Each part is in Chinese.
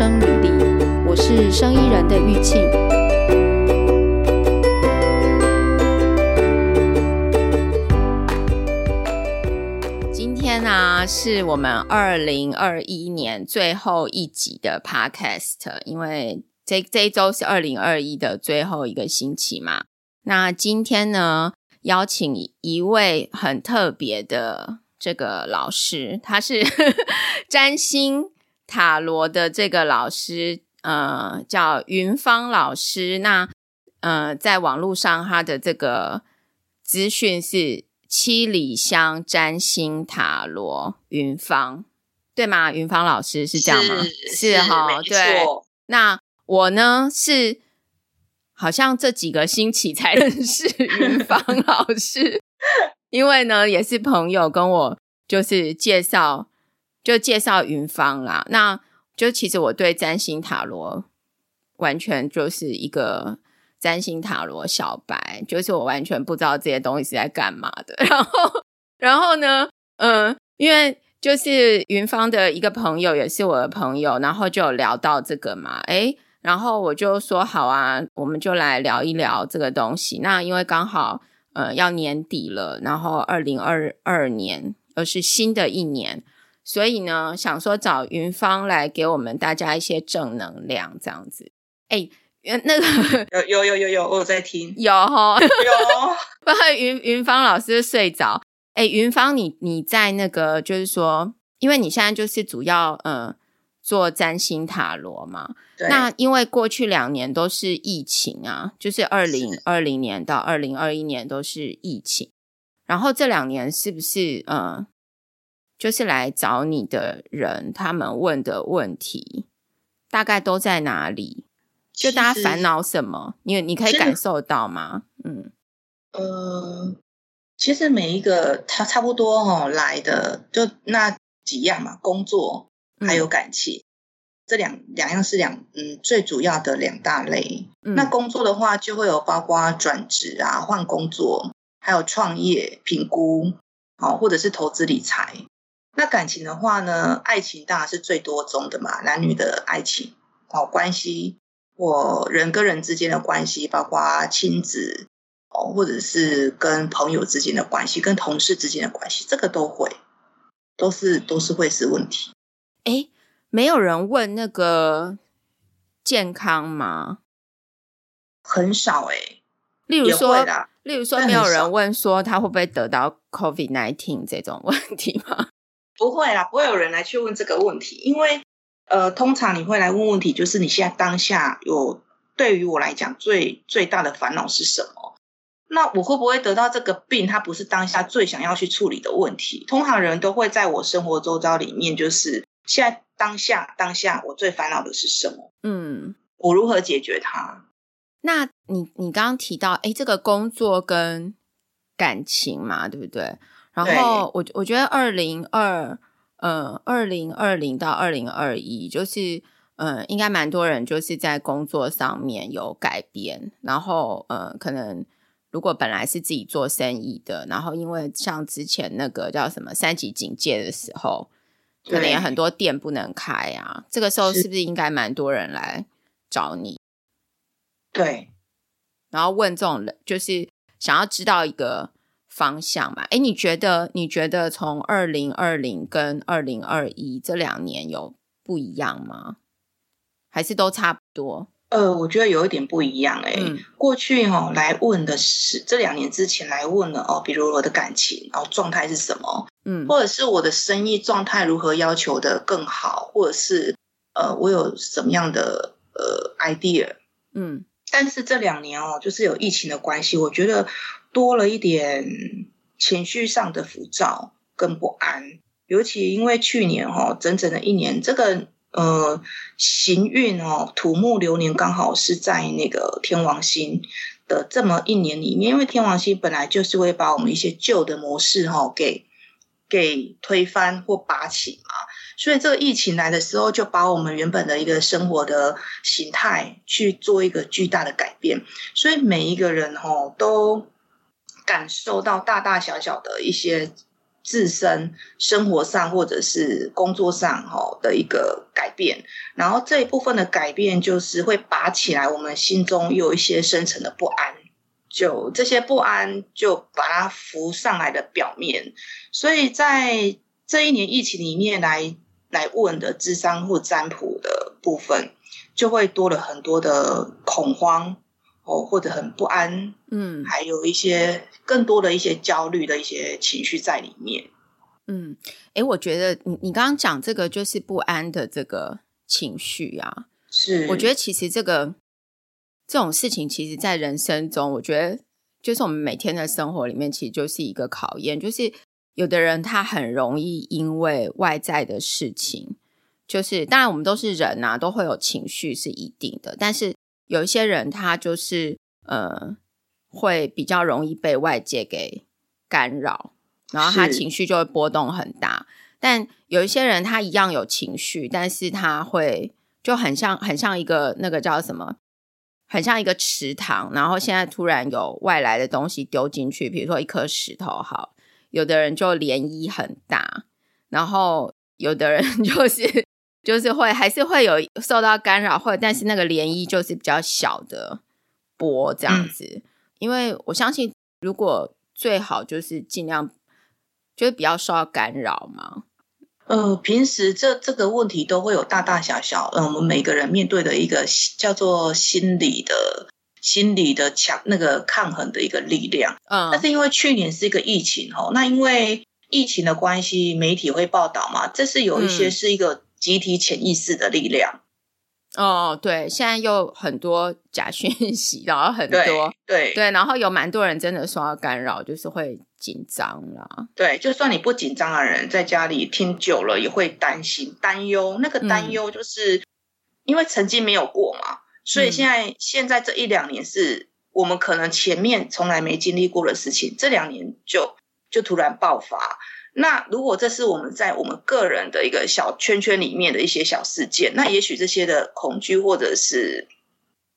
生履历，我是生意人的玉庆。今天呢、是我们二零二一年最后一集的 Podcast，因为这这一周是二零二一的最后一个星期嘛。那今天呢，邀请一位很特别的这个老师，他是占 星。塔罗的这个老师，呃，叫云芳老师。那，呃，在网络上，他的这个资讯是七里香占星塔罗云芳，对吗？云芳老师是这样吗？是哈，对。那我呢，是好像这几个星期才认识云芳老师，因为呢，也是朋友跟我就是介绍。就介绍云芳啦，那就其实我对占星塔罗完全就是一个占星塔罗小白，就是我完全不知道这些东西是在干嘛的。然后，然后呢，嗯，因为就是云芳的一个朋友也是我的朋友，然后就聊到这个嘛，诶，然后我就说好啊，我们就来聊一聊这个东西。那因为刚好呃要年底了，然后二零二二年，而是新的一年。所以呢，想说找云芳来给我们大家一些正能量，这样子。哎，那个 有有有有有，我有在听，有哈、哦、有。不然云云芳老师睡着。哎，云芳，你你在那个就是说，因为你现在就是主要嗯做占星塔罗嘛。那因为过去两年都是疫情啊，就是二零二零年到二零二一年都是疫情，然后这两年是不是嗯？就是来找你的人，他们问的问题大概都在哪里？就大家烦恼什么？你你可以感受到吗？嗯，呃，其实每一个他差不多哦来的就那几样嘛，工作还有感情，嗯、这两两样是两嗯最主要的两大类。嗯、那工作的话，就会有包括转职啊、换工作，还有创业评估，好、哦、或者是投资理财。那感情的话呢，爱情当然是最多宗的嘛，男女的爱情哦，关系或人跟人之间的关系，包括亲子哦，或者是跟朋友之间的关系，跟同事之间的关系，这个都会，都是都是会是问题。哎，没有人问那个健康吗？很少诶，例如说，例如说，没有人问说他会不会得到 COVID nineteen 这种问题吗？不会啦，不会有人来去问这个问题，因为呃，通常你会来问问题，就是你现在当下有对于我来讲最最大的烦恼是什么？那我会不会得到这个病？它不是当下最想要去处理的问题。通常人都会在我生活周遭里面，就是现在当下当下我最烦恼的是什么？嗯，我如何解决它？那你你刚刚提到，哎，这个工作跟感情嘛，对不对？然后我我觉得二零二呃二零二零到二零二一就是呃应该蛮多人就是在工作上面有改变，然后呃可能如果本来是自己做生意的，然后因为像之前那个叫什么三级警戒的时候，可能也很多店不能开啊，这个时候是不是应该蛮多人来找你？对，然后问这种人就是想要知道一个。方向嘛，哎，你觉得？你觉得从二零二零跟二零二一这两年有不一样吗？还是都差不多？呃，我觉得有一点不一样。哎、嗯，过去哦来问的是这两年之前来问了哦，比如我的感情哦状态是什么？嗯，或者是我的生意状态如何要求的更好，或者是呃我有什么样的呃 idea？嗯，但是这两年哦，就是有疫情的关系，我觉得。多了一点情绪上的浮躁跟不安，尤其因为去年哈、哦，整整的一年，这个呃行运哦，土木流年刚好是在那个天王星的这么一年里面，因为天王星本来就是会把我们一些旧的模式哈、哦、给给推翻或拔起嘛，所以这个疫情来的时候，就把我们原本的一个生活的形态去做一个巨大的改变，所以每一个人哈、哦、都。感受到大大小小的一些自身生活上或者是工作上哈的一个改变，然后这一部分的改变就是会拔起来，我们心中有一些深层的不安，就这些不安就把它浮上来的表面，所以在这一年疫情里面来来问的智商或占卜的部分，就会多了很多的恐慌。哦，或者很不安，嗯，还有一些更多的一些焦虑的一些情绪在里面，嗯，诶，我觉得你你刚刚讲这个就是不安的这个情绪啊，是，我觉得其实这个这种事情，其实在人生中，我觉得就是我们每天的生活里面，其实就是一个考验，就是有的人他很容易因为外在的事情，就是当然我们都是人啊，都会有情绪是一定的，但是。有一些人，他就是呃，会比较容易被外界给干扰，然后他情绪就会波动很大。但有一些人，他一样有情绪，但是他会就很像很像一个那个叫什么，很像一个池塘，然后现在突然有外来的东西丢进去，比如说一颗石头，好，有的人就涟漪很大，然后有的人 就是。就是会还是会有受到干扰，或者但是那个涟漪就是比较小的波这样子，嗯、因为我相信如果最好就是尽量就是比较受到干扰嘛。呃，平时这这个问题都会有大大小小，嗯、呃，我们每个人面对的一个叫做心理的心理的强那个抗衡的一个力量。嗯，但是因为去年是一个疫情哦，那因为疫情的关系，媒体会报道嘛，这是有一些是一个、嗯。集体潜意识的力量，哦，对，现在又很多假讯息，然后很多，对对，对，然后有蛮多人真的受到干扰，就是会紧张啦。对，就算你不紧张的人，在家里听久了也会担心、担忧。那个担忧就是、嗯、因为曾经没有过嘛，所以现在、嗯、现在这一两年是我们可能前面从来没经历过的事情，这两年就就突然爆发。那如果这是我们在我们个人的一个小圈圈里面的一些小事件，那也许这些的恐惧或者是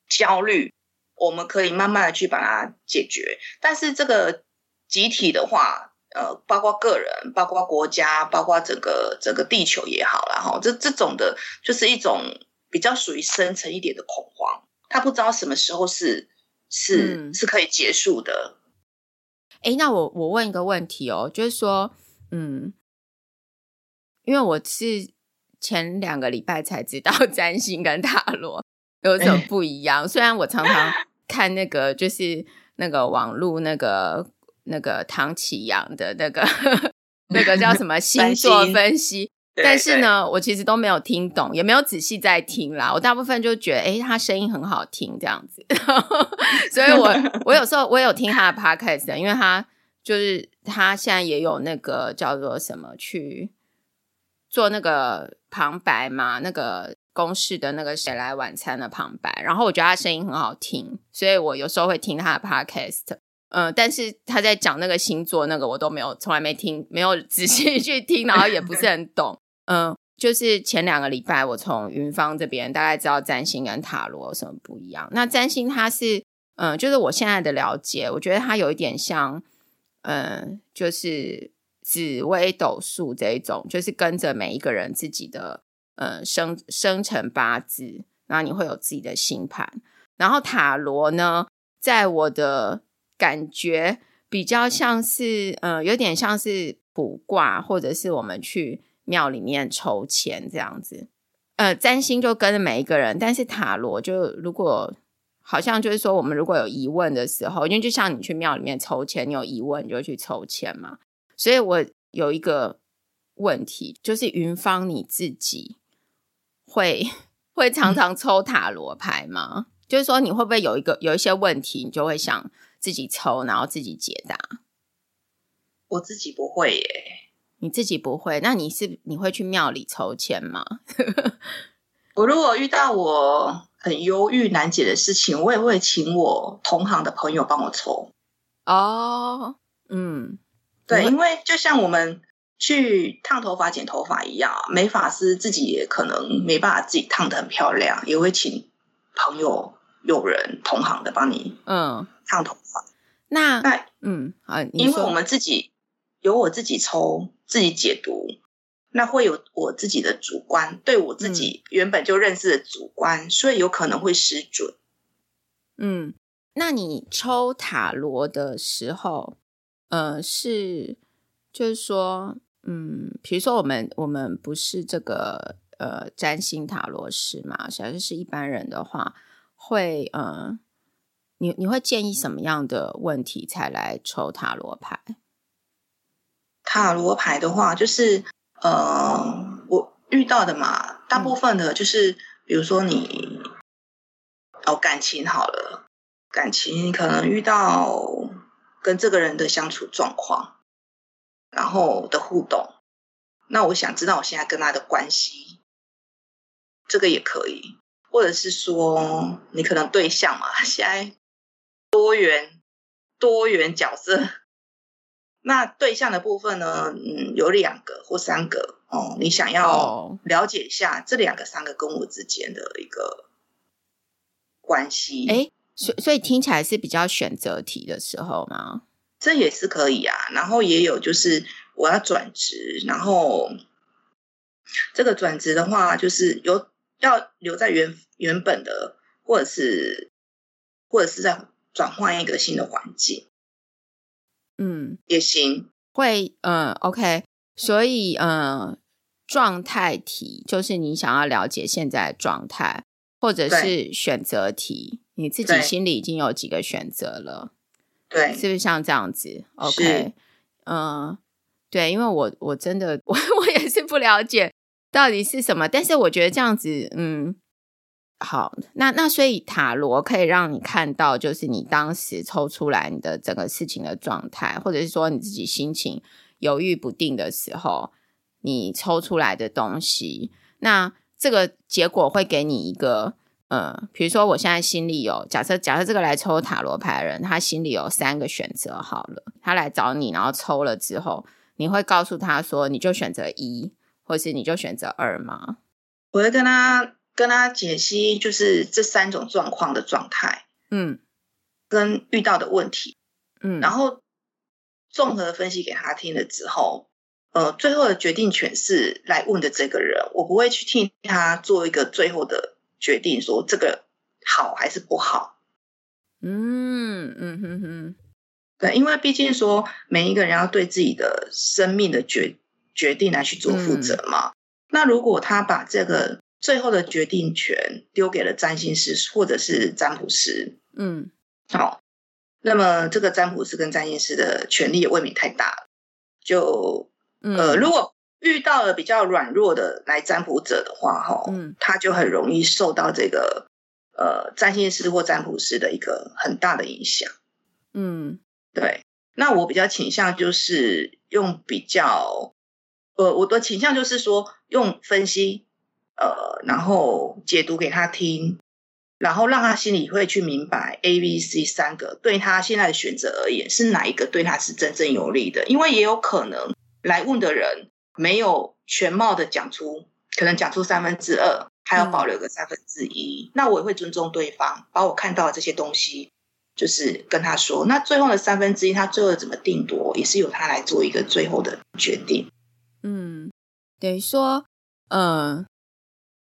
焦虑，我们可以慢慢的去把它解决。但是这个集体的话，呃，包括个人、包括国家、包括整个整个地球也好啦，哈，这这种的，就是一种比较属于深层一点的恐慌，他不知道什么时候是是、嗯、是可以结束的。诶，那我我问一个问题哦，就是说。嗯，因为我是前两个礼拜才知道 占星跟塔罗有什么不一样。虽然我常常看那个，就是那个网络那个那个唐启阳的那个 那个叫什么星座分析，但是呢，我其实都没有听懂，也没有仔细在听啦。我大部分就觉得，哎，他声音很好听这样子，所以我我有时候我有听他的 podcast，因为他。就是他现在也有那个叫做什么去做那个旁白嘛，那个公式的那个谁来晚餐的旁白，然后我觉得他声音很好听，所以我有时候会听他的 podcast。嗯，但是他在讲那个星座那个我都没有，从来没听，没有仔细 去听，然后也不是很懂。嗯，就是前两个礼拜我从云芳这边大概知道占星跟塔罗有什么不一样。那占星它是嗯，就是我现在的了解，我觉得它有一点像。嗯，就是紫微斗数这一种，就是跟着每一个人自己的呃生生辰八字，然后你会有自己的星盘。然后塔罗呢，在我的感觉比较像是，呃，有点像是卜卦，或者是我们去庙里面抽签这样子。呃，占星就跟着每一个人，但是塔罗就如果。好像就是说，我们如果有疑问的时候，因为就像你去庙里面抽签，你有疑问你就去抽签嘛。所以我有一个问题，就是云芳你自己会会常常抽塔罗牌吗？嗯、就是说，你会不会有一个有一些问题，你就会想自己抽，然后自己解答？我自己不会耶。你自己不会？那你是你会去庙里抽签吗？我如果遇到我。很忧郁难解的事情，我也会请我同行的朋友帮我抽。哦，嗯，对，因为就像我们去烫头发、剪头发一样，美发师自己也可能没办法自己烫的很漂亮，也会请朋友、友人、同行的帮你，嗯，烫头发。那那嗯，啊，因为我们自己由我自己抽自己解读，那会有我自己的主观，对我自己原本就认识的主观，嗯、所以有可能会失准。嗯，那你抽塔罗的时候，呃，是就是说，嗯，比如说我们我们不是这个呃占星塔罗师嘛，假设是一般人的话，会呃，你你会建议什么样的问题才来抽塔罗牌？塔罗牌的话，就是呃，我遇到的嘛，大部分的就是，比如说你。哦，感情好了，感情可能遇到跟这个人的相处状况，然后的互动，那我想知道我现在跟他的关系，这个也可以，或者是说你可能对象嘛，现在多元多元角色，那对象的部分呢，嗯，有两个或三个哦，你想要了解一下这两个三个跟我之间的一个。关系哎，所以所以听起来是比较选择题的时候吗？这也是可以啊。然后也有就是我要转职，然后这个转职的话，就是有要留在原原本的，或者是或者是在转换一个新的环境，嗯，也行。会嗯，OK。所以嗯，状态题就是你想要了解现在的状态。或者是选择题，你自己心里已经有几个选择了，对，是不是像这样子？OK，嗯，对，因为我我真的 我我也是不了解到底是什么，但是我觉得这样子，嗯，好，那那所以塔罗可以让你看到，就是你当时抽出来你的整个事情的状态，或者是说你自己心情犹豫不定的时候，你抽出来的东西，那。这个结果会给你一个，呃，比如说我现在心里有假设，假设这个来抽塔罗牌的人，他心里有三个选择，好了，他来找你，然后抽了之后，你会告诉他说，你就选择一，或是你就选择二吗？我会跟他跟他解析，就是这三种状况的状态，嗯，跟遇到的问题，嗯，然后综合分析给他听了之后。呃，最后的决定权是来问的这个人，我不会去替他做一个最后的决定，说这个好还是不好。嗯嗯哼哼，对，因为毕竟说每一个人要对自己的生命的决决定来去做负责嘛。嗯、那如果他把这个最后的决定权丢给了占星师或者是占卜师，嗯，好，那么这个占卜师跟占星师的权力也未免太大了，就。呃，如果遇到了比较软弱的来占卜者的话，哈，嗯，他就很容易受到这个呃占星师或占卜师的一个很大的影响。嗯，对。那我比较倾向就是用比较，呃，我的倾向就是说用分析，呃，然后解读给他听，然后让他心里会去明白 A、B、C 三个对他现在的选择而言是哪一个对他是真正有利的，因为也有可能。来问的人没有全貌的讲出，可能讲出三分之二，还要保留个三分之一。嗯、那我也会尊重对方，把我看到的这些东西，就是跟他说。那最后的三分之一，他最后怎么定夺，也是由他来做一个最后的决定。嗯，等于说，嗯、呃，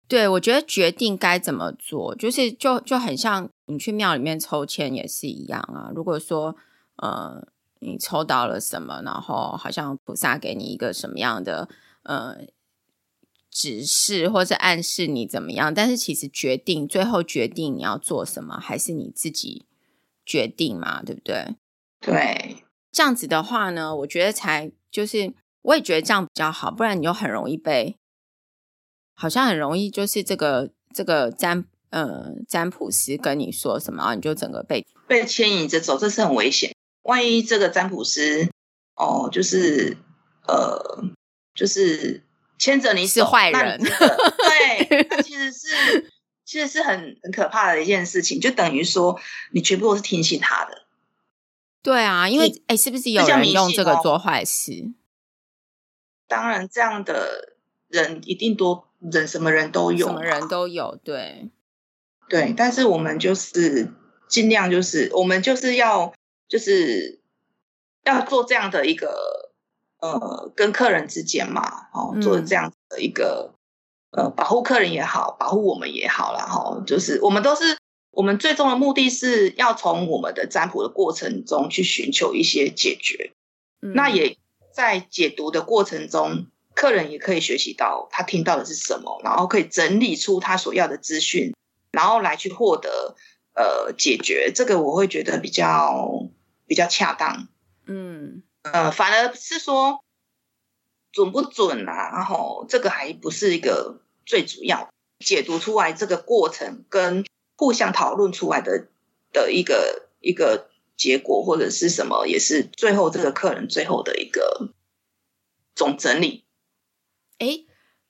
对，我觉得决定该怎么做，就是就就很像你去庙里面抽签也是一样啊。如果说，呃。你抽到了什么？然后好像菩萨给你一个什么样的呃指示，或是暗示你怎么样？但是其实决定最后决定你要做什么，还是你自己决定嘛？对不对？对，这样子的话呢，我觉得才就是我也觉得这样比较好，不然你就很容易被，好像很容易就是这个这个占呃占卜师跟你说什么，你就整个被被牵引着走，这是很危险。万一这个占卜师哦，就是呃，就是牵着你是坏人，对，他其实是其实是很很可怕的一件事情，就等于说你全部都是听信他的。对啊，因为哎，是不是有人用这个做坏事？当然，这样的人一定多人，什么人都有，什么人都有，对对。但是我们就是尽量，就是我们就是要。就是要做这样的一个呃跟客人之间嘛，哦，做这样的一个、嗯、呃保护客人也好，保护我们也好啦，哈，就是我们都是我们最终的目的是要从我们的占卜的过程中去寻求一些解决，嗯、那也在解读的过程中。客人也可以学习到他听到的是什么，然后可以整理出他所要的资讯，然后来去获得呃解决。这个我会觉得比较比较恰当。嗯呃，反而是说准不准啊？然后这个还不是一个最主要解读出来这个过程跟互相讨论出来的的一个一个结果或者是什么，也是最后这个客人最后的一个总整理。哎，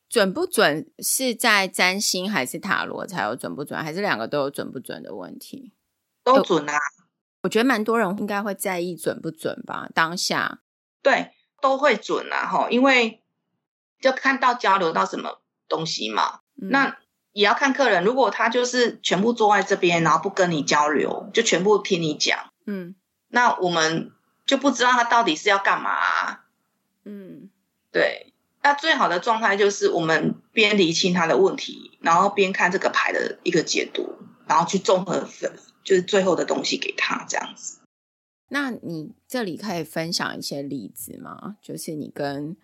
准不准是在占星还是塔罗才有准不准，还是两个都有准不准的问题？都准啊！我觉得蛮多人应该会在意准不准吧。当下对都会准啊，哈，因为就看到交流到什么东西嘛。嗯、那也要看客人，如果他就是全部坐在这边，然后不跟你交流，就全部听你讲，嗯，那我们就不知道他到底是要干嘛、啊。嗯，对。那最好的状态就是我们边厘清他的问题，然后边看这个牌的一个解读，然后去综合分，就是最后的东西给他这样子。那你这里可以分享一些例子吗？就是你跟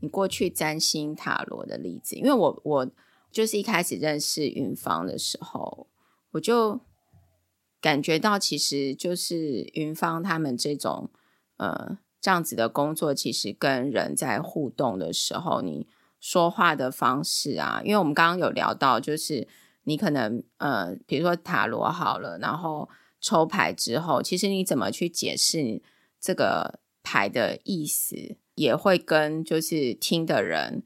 你过去占星塔罗的例子，因为我我就是一开始认识云芳的时候，我就感觉到其实就是云芳他们这种呃。这样子的工作，其实跟人在互动的时候，你说话的方式啊，因为我们刚刚有聊到，就是你可能呃，比如说塔罗好了，然后抽牌之后，其实你怎么去解释这个牌的意思，也会跟就是听的人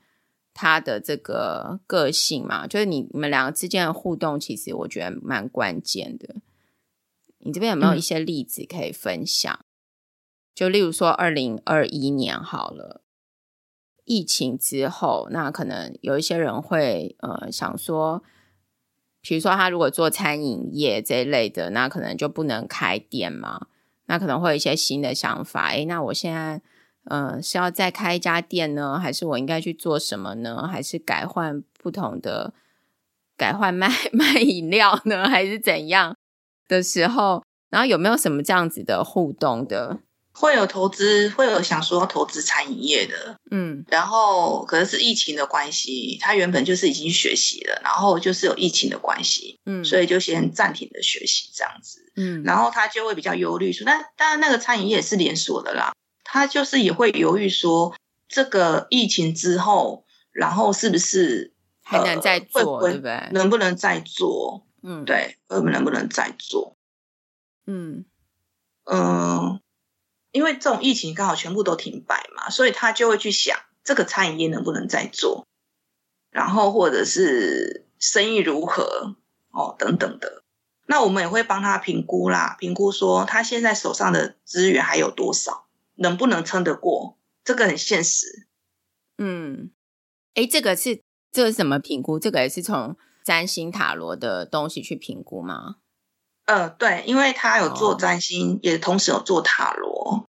他的这个个性嘛，就是你你们两个之间的互动，其实我觉得蛮关键的。你这边有没有一些例子可以分享？就例如说，二零二一年好了，疫情之后，那可能有一些人会呃想说，比如说他如果做餐饮业这一类的，那可能就不能开店嘛，那可能会有一些新的想法。诶，那我现在呃是要再开一家店呢，还是我应该去做什么呢？还是改换不同的，改换卖 卖饮料呢，还是怎样的时候？然后有没有什么这样子的互动的？会有投资，会有想说投资餐饮业的，嗯，然后可能是疫情的关系，他原本就是已经学习了，然后就是有疫情的关系，嗯，所以就先暂停的学习这样子，嗯，然后他就会比较忧虑说，但当然那个餐饮业也是连锁的啦，他就是也会犹豫说，这个疫情之后，然后是不是还能再做，对不对？能不能再做？嗯，对，我们能不能再做？嗯嗯。因为这种疫情刚好全部都停摆嘛，所以他就会去想这个餐饮业能不能再做，然后或者是生意如何哦等等的。那我们也会帮他评估啦，评估说他现在手上的资源还有多少，能不能撑得过？这个很现实。嗯，诶，这个是这个是怎么评估？这个也是从占星塔罗的东西去评估吗？呃，对，因为他有做占星，哦、也同时有做塔罗。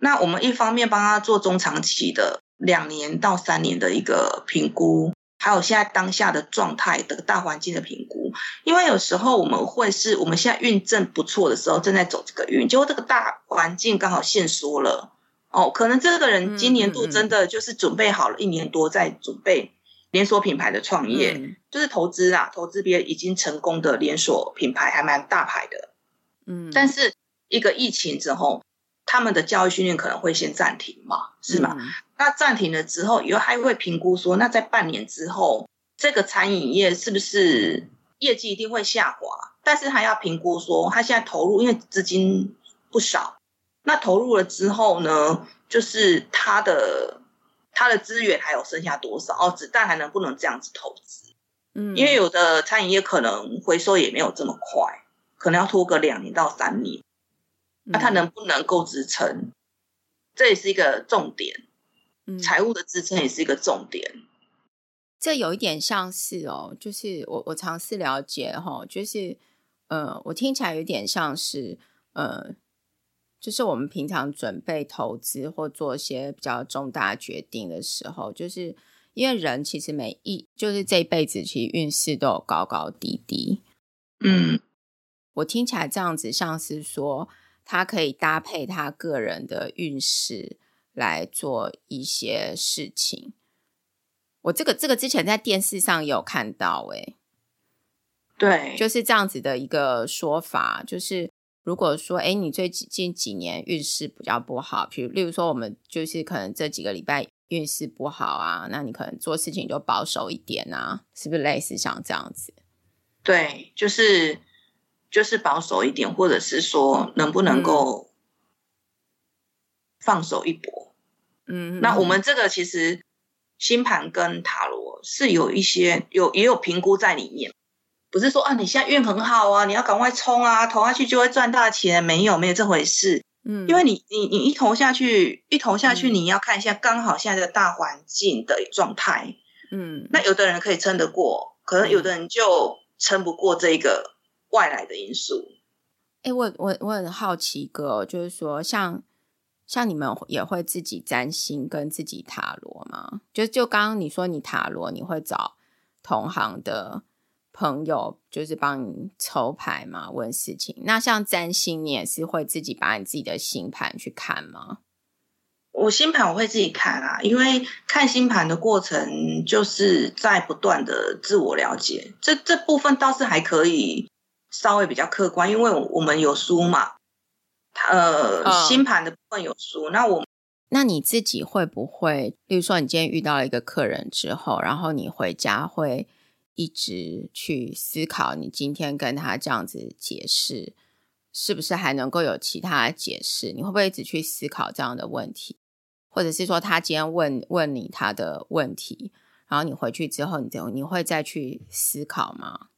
那我们一方面帮他做中长期的两年到三年的一个评估，还有现在当下的状态的大环境的评估。因为有时候我们会是我们现在运正不错的时候，正在走这个运，结果这个大环境刚好限缩了。哦，可能这个人今年度真的就是准备好了一年多，在准备。连锁品牌的创业、嗯、就是投资啊，投资别已经成功的连锁品牌还蛮大牌的，嗯，但是一个疫情之后，他们的教育训练可能会先暂停嘛，是吗？嗯、那暂停了之后，以后还会评估说，那在半年之后，这个餐饮业是不是业绩一定会下滑？但是还要评估说，他现在投入，因为资金不少，那投入了之后呢，就是他的。它的资源还有剩下多少？哦，子弹还能不能这样子投资？嗯，因为有的餐饮业可能回收也没有这么快，可能要拖个两年到三年。那它能不能够支撑？这也是一个重点。嗯，财务的支撑也是一个重点。这有一点像是哦，就是我我尝试了解哈，就是呃，我听起来有点像是呃，就是我们平常准备投资或做一些比较重大决定的时候，就是因为人其实每一就是这一辈子其实运势都有高高低低。嗯，我听起来这样子像是说，他可以搭配他个人的运势来做一些事情。我这个这个之前在电视上有看到，欸，诶，对，就是这样子的一个说法，就是如果说，哎，你最近几年运势比较不好，比如例如说，我们就是可能这几个礼拜运势不好啊，那你可能做事情就保守一点啊，是不是类似像这样子？对，就是就是保守一点，或者是说能不能够放手一搏？嗯，那我们这个其实。星盘跟塔罗是有一些有也有评估在里面，不是说啊你现在运很好啊，你要赶快冲啊，投下去就会赚大钱，没有没有这回事。嗯，因为你你你一投下去，一投下去，你要看一下刚好现在的大环境的状态。嗯，那有的人可以撑得过，可能有的人就撑不过这个外来的因素。哎、欸，我我我很好奇一个，就是说像。像你们也会自己占星跟自己塔罗吗？就就刚刚你说你塔罗，你会找同行的朋友，就是帮你抽牌嘛，问事情。那像占星，你也是会自己把你自己的星盘去看吗？我星盘我会自己看啊，因为看星盘的过程就是在不断的自我了解。这这部分倒是还可以稍微比较客观，因为我们有书嘛。呃，哦、星盘的部分有书，那我那你自己会不会，例如说你今天遇到了一个客人之后，然后你回家会一直去思考，你今天跟他这样子解释，是不是还能够有其他解释？你会不会一直去思考这样的问题？或者是说他今天问问你他的问题，然后你回去之后，你你会再去思考吗？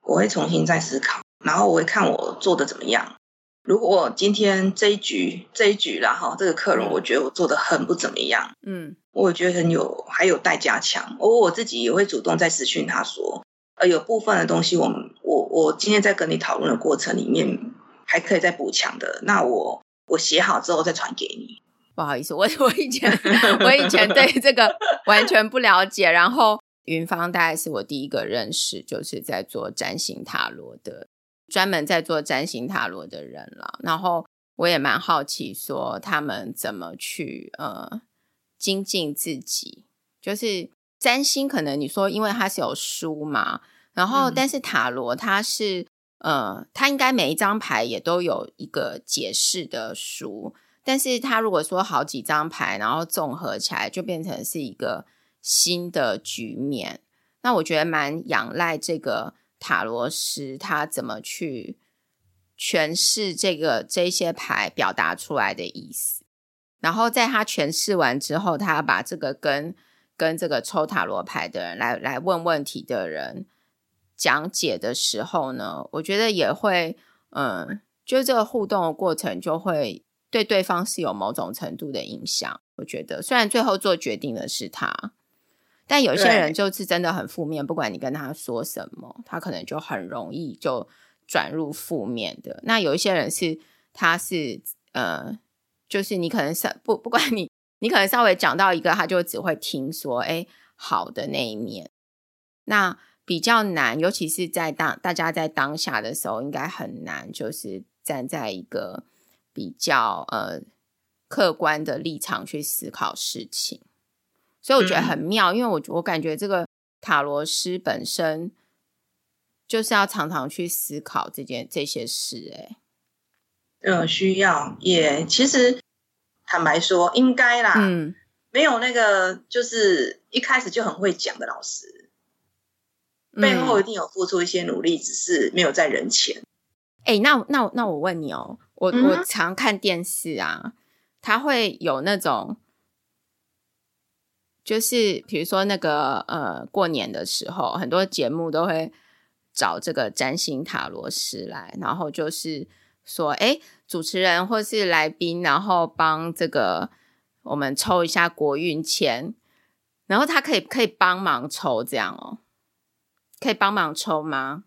我会重新再思考，然后我会看我做的怎么样。如果今天这一局这一局啦哈，这个客人我觉得我做的很不怎么样，嗯，我觉得很有还有待加强。我我自己也会主动在私讯他说，呃，有部分的东西我们我我今天在跟你讨论的过程里面还可以再补强的，那我我写好之后再传给你。不好意思，我我以前我以前对这个完全不了解，然后云芳大概是我第一个认识，就是在做占星塔罗的。专门在做占星塔罗的人了，然后我也蛮好奇，说他们怎么去呃精进自己。就是占星，可能你说因为它是有书嘛，然后但是塔罗它是呃，它应该每一张牌也都有一个解释的书，但是它如果说好几张牌，然后综合起来就变成是一个新的局面。那我觉得蛮仰赖这个。塔罗师他怎么去诠释这个这些牌表达出来的意思？然后在他诠释完之后，他把这个跟跟这个抽塔罗牌的人来来问问题的人讲解的时候呢，我觉得也会，嗯，就这个互动的过程就会对对方是有某种程度的影响。我觉得，虽然最后做决定的是他。但有些人就是真的很负面，不管你跟他说什么，他可能就很容易就转入负面的。那有一些人是，他是呃，就是你可能是不不管你，你可能稍微讲到一个，他就只会听说哎好的那一面。那比较难，尤其是在当大家在当下的时候，应该很难，就是站在一个比较呃客观的立场去思考事情。所以我觉得很妙，嗯、因为我我感觉这个塔罗师本身就是要常常去思考这件这些事，哎，嗯，需要也其实坦白说应该啦，嗯，没有那个就是一开始就很会讲的老师，嗯、背后一定有付出一些努力，只是没有在人前。哎，那那那我问你哦，我、嗯、我常看电视啊，他会有那种。就是比如说那个呃，过年的时候，很多节目都会找这个占星塔罗师来，然后就是说，哎，主持人或是来宾，然后帮这个我们抽一下国运签，然后他可以可以帮忙抽这样哦，可以帮忙抽吗？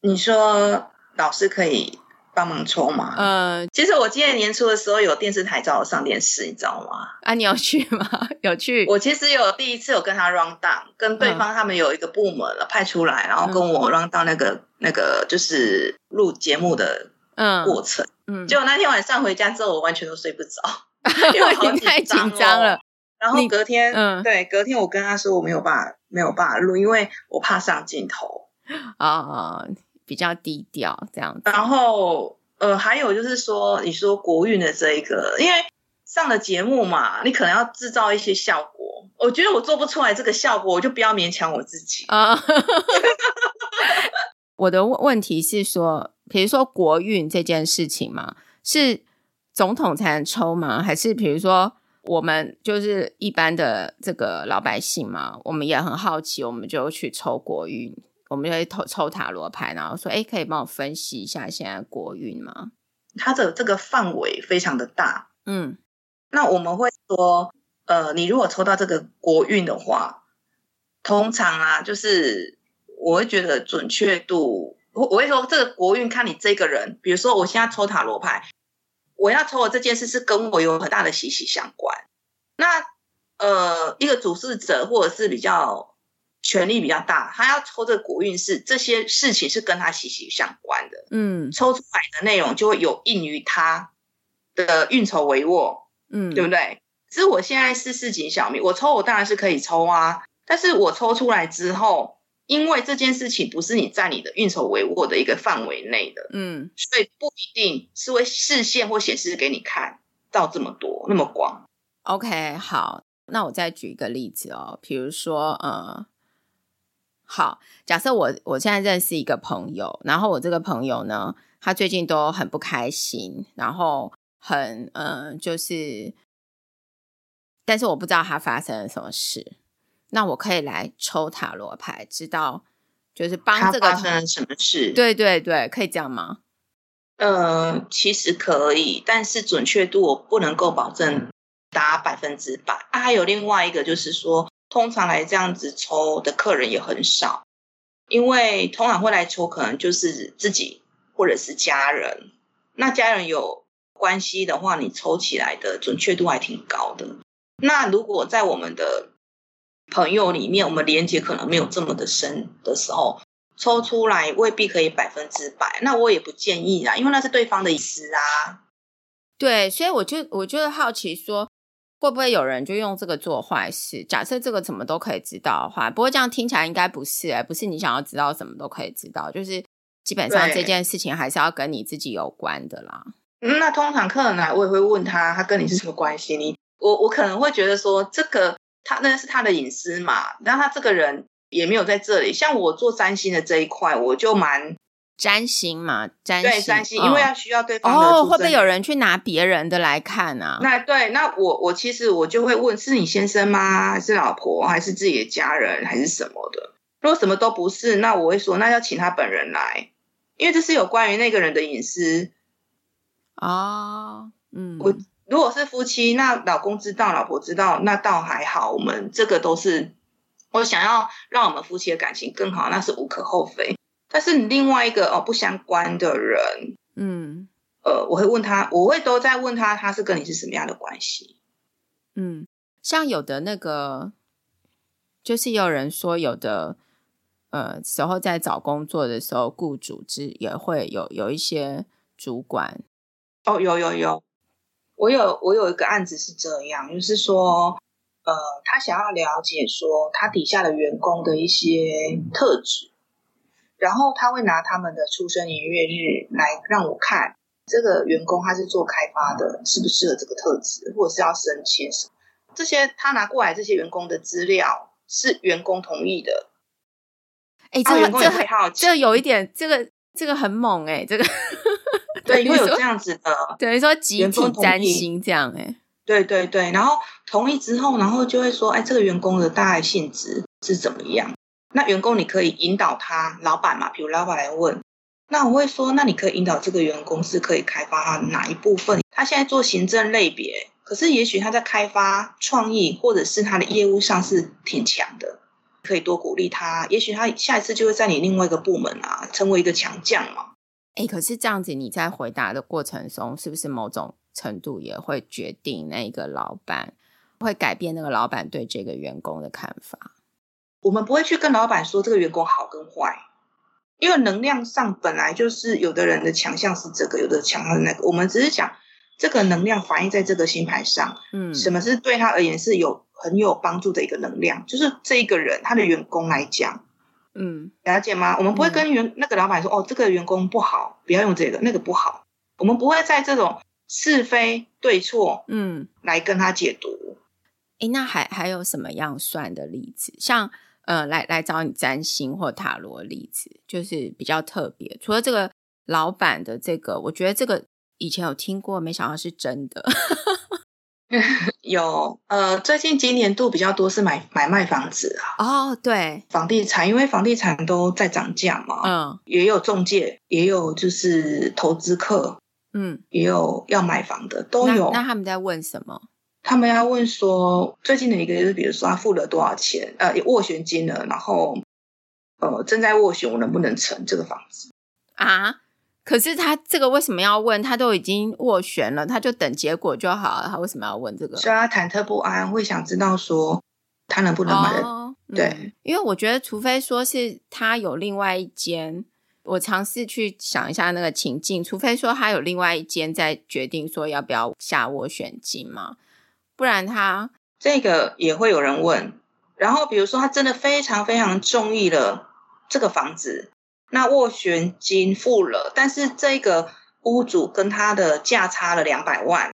你说老师可以帮忙抽嘛。嗯，其实我今年年初的时候有电视台找我上电视，你知道吗？啊，你有去吗？有去。我其实有第一次有跟他 round down，跟对方他们有一个部门了派出来，然后跟我 round down 那个那个就是录节目的嗯过程。嗯，结果那天晚上回家之后，我完全都睡不着，因为我好太紧张了。然后隔天，嗯，对，隔天我跟他说我没有办法，没有办法录，因为我怕上镜头啊，比较低调这样子。然后，呃，还有就是说，你说国运的这一个，因为上了节目嘛，你可能要制造一些效果。我觉得我做不出来这个效果，我就不要勉强我自己啊。我的问题是说，比如说国运这件事情嘛，是总统才能抽吗？还是比如说？我们就是一般的这个老百姓嘛，我们也很好奇，我们就去抽国运，我们就会抽抽塔罗牌，然后说：“哎，可以帮我分析一下现在国运吗？”它的这个范围非常的大，嗯，那我们会说，呃，你如果抽到这个国运的话，通常啊，就是我会觉得准确度，我我会说这个国运看你这个人，比如说我现在抽塔罗牌。我要抽的这件事是跟我有很大的息息相关。那呃，一个主事者或者是比较权力比较大，他要抽这个国运是这些事情是跟他息息相关的。嗯，抽出来的内容就会有应于他的运筹帷幄。嗯，对不对？其实我现在是市井小民，我抽我当然是可以抽啊，但是我抽出来之后。因为这件事情不是你在你的运筹帷幄的一个范围内的，嗯，所以不一定是会视线或显示给你看到这么多那么广。OK，好，那我再举一个例子哦，比如说，呃，好，假设我我现在认识一个朋友，然后我这个朋友呢，他最近都很不开心，然后很，嗯、呃，就是，但是我不知道他发生了什么事。那我可以来抽塔罗牌，知道就是帮这个发生了什么事？对对对，可以这样吗？呃，其实可以，但是准确度我不能够保证达百分之百。啊，还有另外一个就是说，通常来这样子抽的客人也很少，因为通常会来抽，可能就是自己或者是家人。那家人有关系的话，你抽起来的准确度还挺高的。那如果在我们的朋友里面，我们连接可能没有这么的深的时候，抽出来未必可以百分之百。那我也不建议啊，因为那是对方的意思啊。对，所以我就我就好奇说，会不会有人就用这个做坏事？假设这个怎么都可以知道的话，不过这样听起来应该不是哎、欸，不是你想要知道什么都可以知道，就是基本上这件事情还是要跟你自己有关的啦。嗯，那通常客人来，我也会问他，他跟你是什么关系？你我我可能会觉得说这个。他那是他的隐私嘛，然后他这个人也没有在这里。像我做三星的这一块，我就蛮占星嘛，占星，对占星，因为要需要对方的哦，会不会有人去拿别人的来看啊？那对，那我我其实我就会问，是你先生吗？还是老婆？还是自己的家人？还是什么的？如果什么都不是，那我会说，那要请他本人来，因为这是有关于那个人的隐私哦，嗯，我。如果是夫妻，那老公知道，老婆知道，那倒还好。我们这个都是我想要让我们夫妻的感情更好，那是无可厚非。但是你另外一个哦不相关的人，嗯，呃，我会问他，我会都在问他，他是跟你是什么样的关系？嗯，像有的那个，就是有人说，有的呃时候在找工作的时候，雇主之也会有有一些主管。哦，有有有。我有我有一个案子是这样，就是说，呃，他想要了解说他底下的员工的一些特质，然后他会拿他们的出生年月日来让我看这个员工他是做开发的，适不适合这个特质，或者是要升迁什么这些，他拿过来这些员工的资料是员工同意的。哎，这个员工也会好奇，这个有一点，这个这个很猛哎，这个。对，会有这样子的，等于说集体占星这样哎，对对对，然后同意之后，然后就会说，哎，这个员工的大概性质是怎么样？那员工你可以引导他，老板嘛，比如老板来问，那我会说，那你可以引导这个员工是可以开发他哪一部分？他现在做行政类别，可是也许他在开发创意或者是他的业务上是挺强的，可以多鼓励他，也许他下一次就会在你另外一个部门啊，成为一个强将嘛。哎，可是这样子，你在回答的过程中，是不是某种程度也会决定那一个老板会改变那个老板对这个员工的看法？我们不会去跟老板说这个员工好跟坏，因为能量上本来就是有的人的强项是这个，有的强项是那个。我们只是讲这个能量反映在这个星盘上，嗯，什么是对他而言是有很有帮助的一个能量，就是这一个人他的员工来讲。嗯，了解吗？我们不会跟员、嗯、那个老板说，哦，这个员工不好，不要用这个，那个不好。我们不会在这种是非对错，嗯，来跟他解读。哎，那还还有什么样算的例子？像呃，来来找你占星或塔罗的例子，就是比较特别。除了这个老板的这个，我觉得这个以前有听过，没想到是真的。有呃，最近今年度比较多是买买卖房子啊。哦，对，房地产，因为房地产都在涨价嘛。嗯，也有中介，也有就是投资客，嗯，也有要买房的都有那。那他们在问什么？他们要问说，最近的一个就是，比如说他付了多少钱，呃，斡旋金了，然后呃正在斡旋，我能不能成这个房子啊？可是他这个为什么要问？他都已经斡旋了，他就等结果就好了。他为什么要问这个？所以他忐忑不安，会想知道说他能不能买。哦、对、嗯，因为我觉得，除非说是他有另外一间，我尝试去想一下那个情境。除非说他有另外一间在决定说要不要下斡旋金嘛，不然他这个也会有人问。然后比如说他真的非常非常中意了这个房子。那斡旋金付了，但是这个屋主跟他的价差了两百万，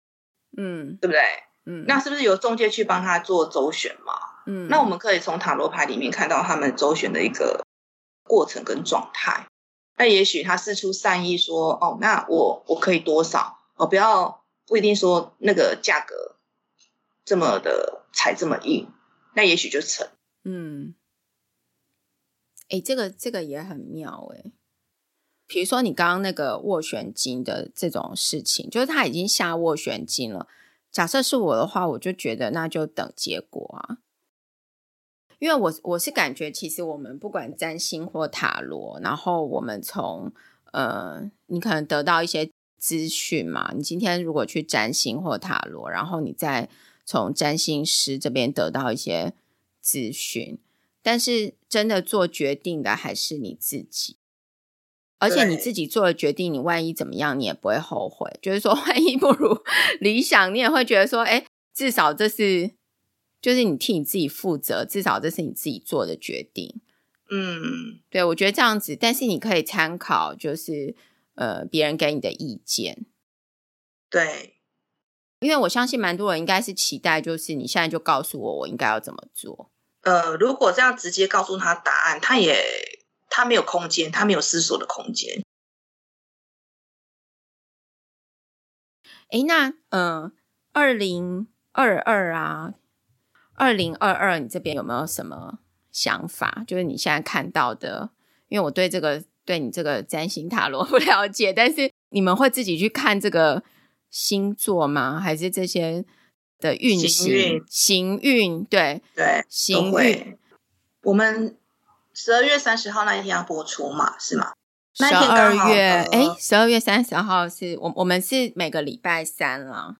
嗯，对不对？嗯，那是不是由中介去帮他做周旋嘛？嗯，那我们可以从塔罗牌里面看到他们周旋的一个过程跟状态。那也许他四出善意说：“哦，那我我可以多少？哦，不要不一定说那个价格这么的踩这么硬，那也许就成。”嗯。哎，这个这个也很妙哎。比如说你刚刚那个斡旋金的这种事情，就是他已经下斡旋金了。假设是我的话，我就觉得那就等结果啊。因为我我是感觉，其实我们不管占星或塔罗，然后我们从呃，你可能得到一些资讯嘛。你今天如果去占星或塔罗，然后你再从占星师这边得到一些咨询。但是真的做决定的还是你自己，而且你自己做的决定，你万一怎么样，你也不会后悔。就是说，万一不如 理想，你也会觉得说，哎，至少这是就是你替你自己负责，至少这是你自己做的决定。嗯，对，我觉得这样子，但是你可以参考，就是呃别人给你的意见。对，因为我相信蛮多人应该是期待，就是你现在就告诉我，我应该要怎么做。呃，如果这样直接告诉他答案，他也他没有空间，他没有思索的空间。哎，那嗯，二零二二啊，二零二二，你这边有没有什么想法？就是你现在看到的，因为我对这个对你这个占星塔罗 不了解，但是你们会自己去看这个星座吗？还是这些？的运行行运，对对，行运。我们十二月三十号那一天要播出嘛？是吗？十二月哎，十二月三十号是我我们是每个礼拜三了，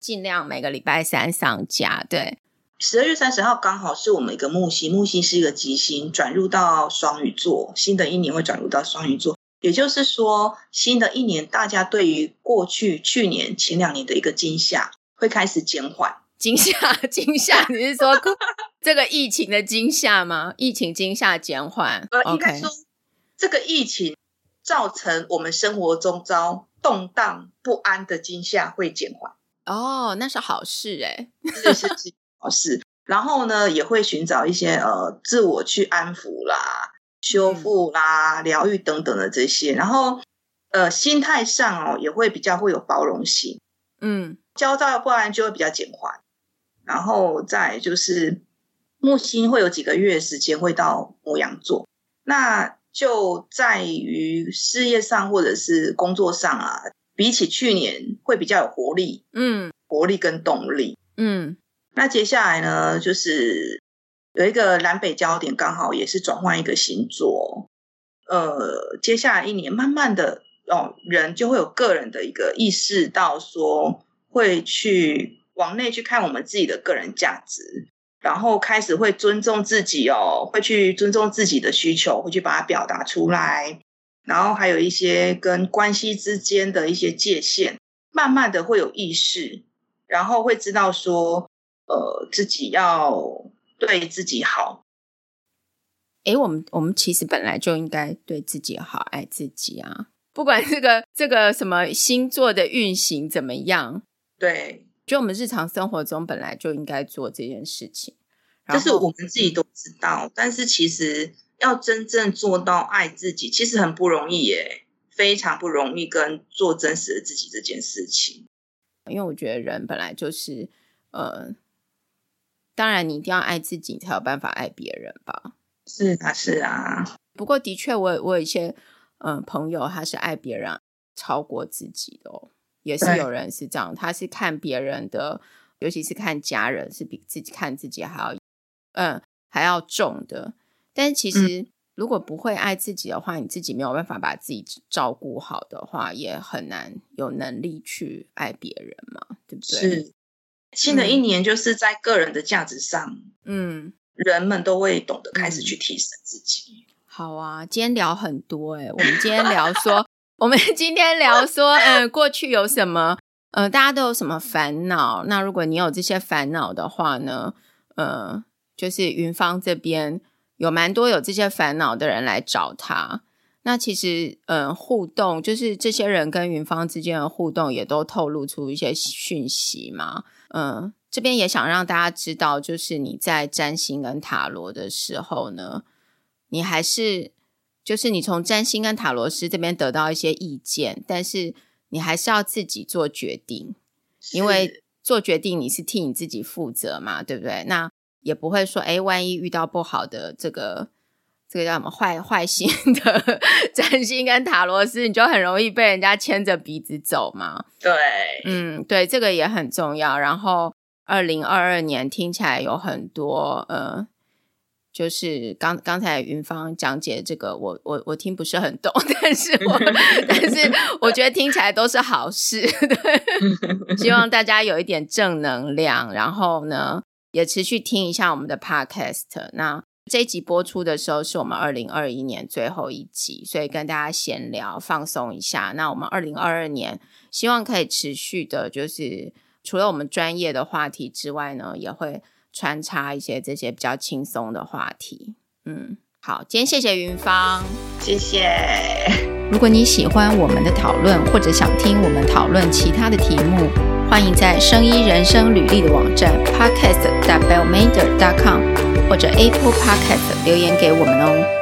尽量每个礼拜三上架。对，十二月三十号刚好是我们一个木星，木星是一个吉星，转入到双鱼座，新的一年会转入到双鱼座。也就是说，新的一年大家对于过去去年前两年的一个惊吓。会开始减缓惊吓，惊吓，你是说这个疫情的惊吓吗？疫情惊吓减缓，呃，应该说这个疫情造成我们生活中遭动荡不安的惊吓会减缓。哦，那是好事哎，是是是好事。然后呢，也会寻找一些呃自我去安抚啦、修复啦、疗愈等等的这些。然后呃，心态上哦，也会比较会有包容性。嗯。焦躁不安就会比较减缓，然后再就是木星会有几个月时间会到摩羊座，那就在于事业上或者是工作上啊，比起去年会比较有活力，嗯，活力跟动力，嗯，那接下来呢，就是有一个南北焦点刚好也是转换一个星座，呃，接下来一年慢慢的哦，人就会有个人的一个意识到说，会去往内去看我们自己的个人价值，然后开始会尊重自己哦，会去尊重自己的需求，会去把它表达出来，然后还有一些跟关系之间的一些界限，慢慢的会有意识，然后会知道说，呃，自己要对自己好。诶，我们我们其实本来就应该对自己好，爱自己啊。不管这个这个什么星座的运行怎么样，对，就我们日常生活中本来就应该做这件事情，这是我们自己都知道。但是其实要真正做到爱自己，其实很不容易耶，非常不容易。跟做真实的自己这件事情，因为我觉得人本来就是，呃，当然你一定要爱自己，才有办法爱别人吧。是啊，是啊。不过的确我，我我有一些。嗯，朋友他是爱别人超过自己的哦，也是有人是这样，他是看别人的，尤其是看家人，是比自己看自己还要，嗯，还要重的。但是其实，如果不会爱自己的话，嗯，你自己没有办法把自己照顾好的话，也很难有能力去爱别人嘛，对不对？是。新的一年就是在个人的价值上，嗯，人们都会懂得开始去提升自己。好啊，今天聊很多诶，我们今天聊说，我们 今天聊说，嗯，过去有什么，呃，大家都有什么烦恼？那如果你有这些烦恼的话呢，呃，就是云芳这边有蛮多有这些烦恼的人来找他。那其实，嗯、呃，互动就是这些人跟云芳之间的互动，也都透露出一些讯息嘛。嗯、呃，这边也想让大家知道，就是你在占星跟塔罗的时候呢。你还是就是你从占星跟塔罗师这边得到一些意见，但是你还是要自己做决定，因为做决定你是替你自己负责嘛，对不对？那也不会说，哎，万一遇到不好的这个这个叫什么坏坏心的占星跟塔罗斯，你就很容易被人家牵着鼻子走嘛。对，嗯，对，这个也很重要。然后，二零二二年听起来有很多呃。就是刚刚才云芳讲解这个，我我我听不是很懂，但是我 但是我觉得听起来都是好事，对，希望大家有一点正能量，然后呢也持续听一下我们的 podcast。那这一集播出的时候是我们二零二一年最后一集，所以跟大家闲聊放松一下。那我们二零二二年希望可以持续的，就是除了我们专业的话题之外呢，也会。穿插一些这些比较轻松的话题，嗯，好，今天谢谢云芳，谢谢。如果你喜欢我们的讨论，或者想听我们讨论其他的题目，欢迎在生医人生履历的网站 podcast 或者 Apple Pocket 留言给我们哦。